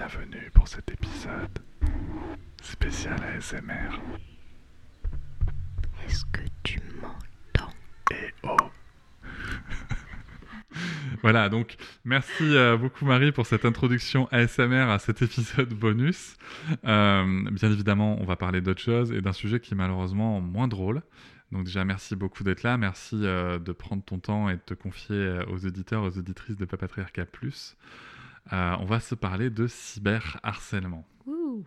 Bienvenue pour cet épisode spécial ASMR. Est-ce que tu m'entends? Et oh Voilà, donc merci euh, beaucoup Marie pour cette introduction ASMR à cet épisode bonus. Euh, bien évidemment, on va parler d'autre chose et d'un sujet qui est malheureusement moins drôle. Donc déjà, merci beaucoup d'être là, merci euh, de prendre ton temps et de te confier aux auditeurs, aux auditrices de Papatriarcat Plus. Euh, on va se parler de cyberharcèlement. Ouh.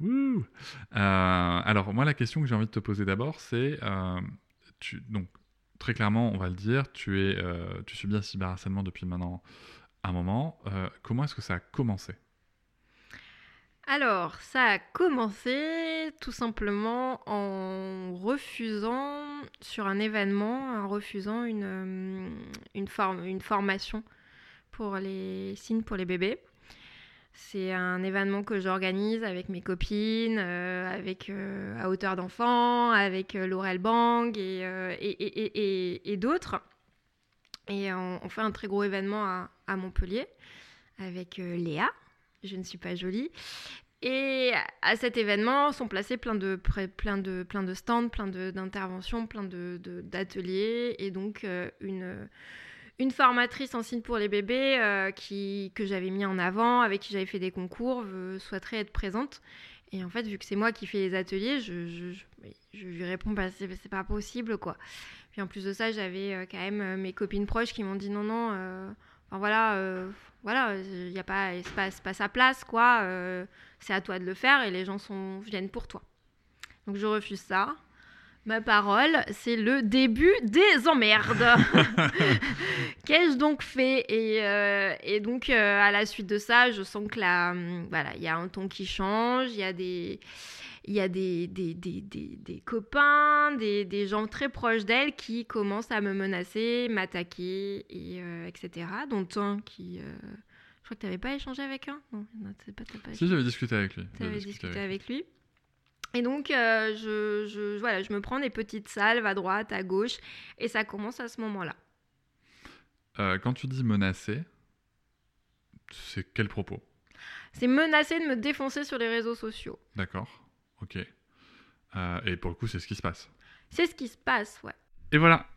Ouh. Euh, alors moi la question que j'ai envie de te poser d'abord c'est euh, donc très clairement on va le dire tu es tu subis un cyberharcèlement depuis maintenant un moment comment est-ce que ça a commencé? Alors, ça a commencé tout simplement en refusant sur un événement, en refusant une, une, forme, une formation pour les signes pour les bébés. C'est un événement que j'organise avec mes copines, euh, avec euh, à hauteur d'enfant, avec euh, Laurel Bang et, et, et, d'autres. Et on, fait un très gros événement à, à Montpellier avec Léa, je ne suis pas jolie. Et à cet événement sont placés plein de, plein de, plein de stands, plein d'interventions, plein d'ateliers de, et donc une une formatrice en signe pour les bébés euh, qui, que j'avais mis en avant, avec qui j'avais fait des concours, souhaiterait être présente. Et en fait, vu que c'est moi qui fais les ateliers, je, lui réponds c'est pas possible quoi. Puis en plus de ça, j'avais euh, quand même euh, mes copines proches qui m'ont dit non, non, enfin voilà, voilà, il n'y a pas, pas, pas, sa place quoi, c'est à toi de le faire et les gens sont, viennent pour toi. Donc je refuse ça. Ma parole, c'est le début des emmerdes. Qu'ai-je donc fait? Et, euh, donc, euh, à la suite de ça, je sens que là, hum, voilà, il y a un ton qui change, il y a des, il y a des, des, des, des copains, des, gens très proches d'elle qui commencent à me menacer, m'attaquer, et, euh, etc. Dont un qui. je crois que tu n'avais pas échangé avec un? Non, pas, pas Si, j'avais discuté avec lui. Tu avais discuté avec lui. Et donc, euh, je, je, voilà, je me prends des petites salves à droite, à gauche, et ça commence à ce moment-là. Euh, quand tu dis menacer, c'est quel propos? C'est menacer de me défoncer sur les réseaux sociaux. D'accord, ok. Euh, et pour le coup, c'est ce qui se passe C'est ce qui se passe, ouais. Et voilà,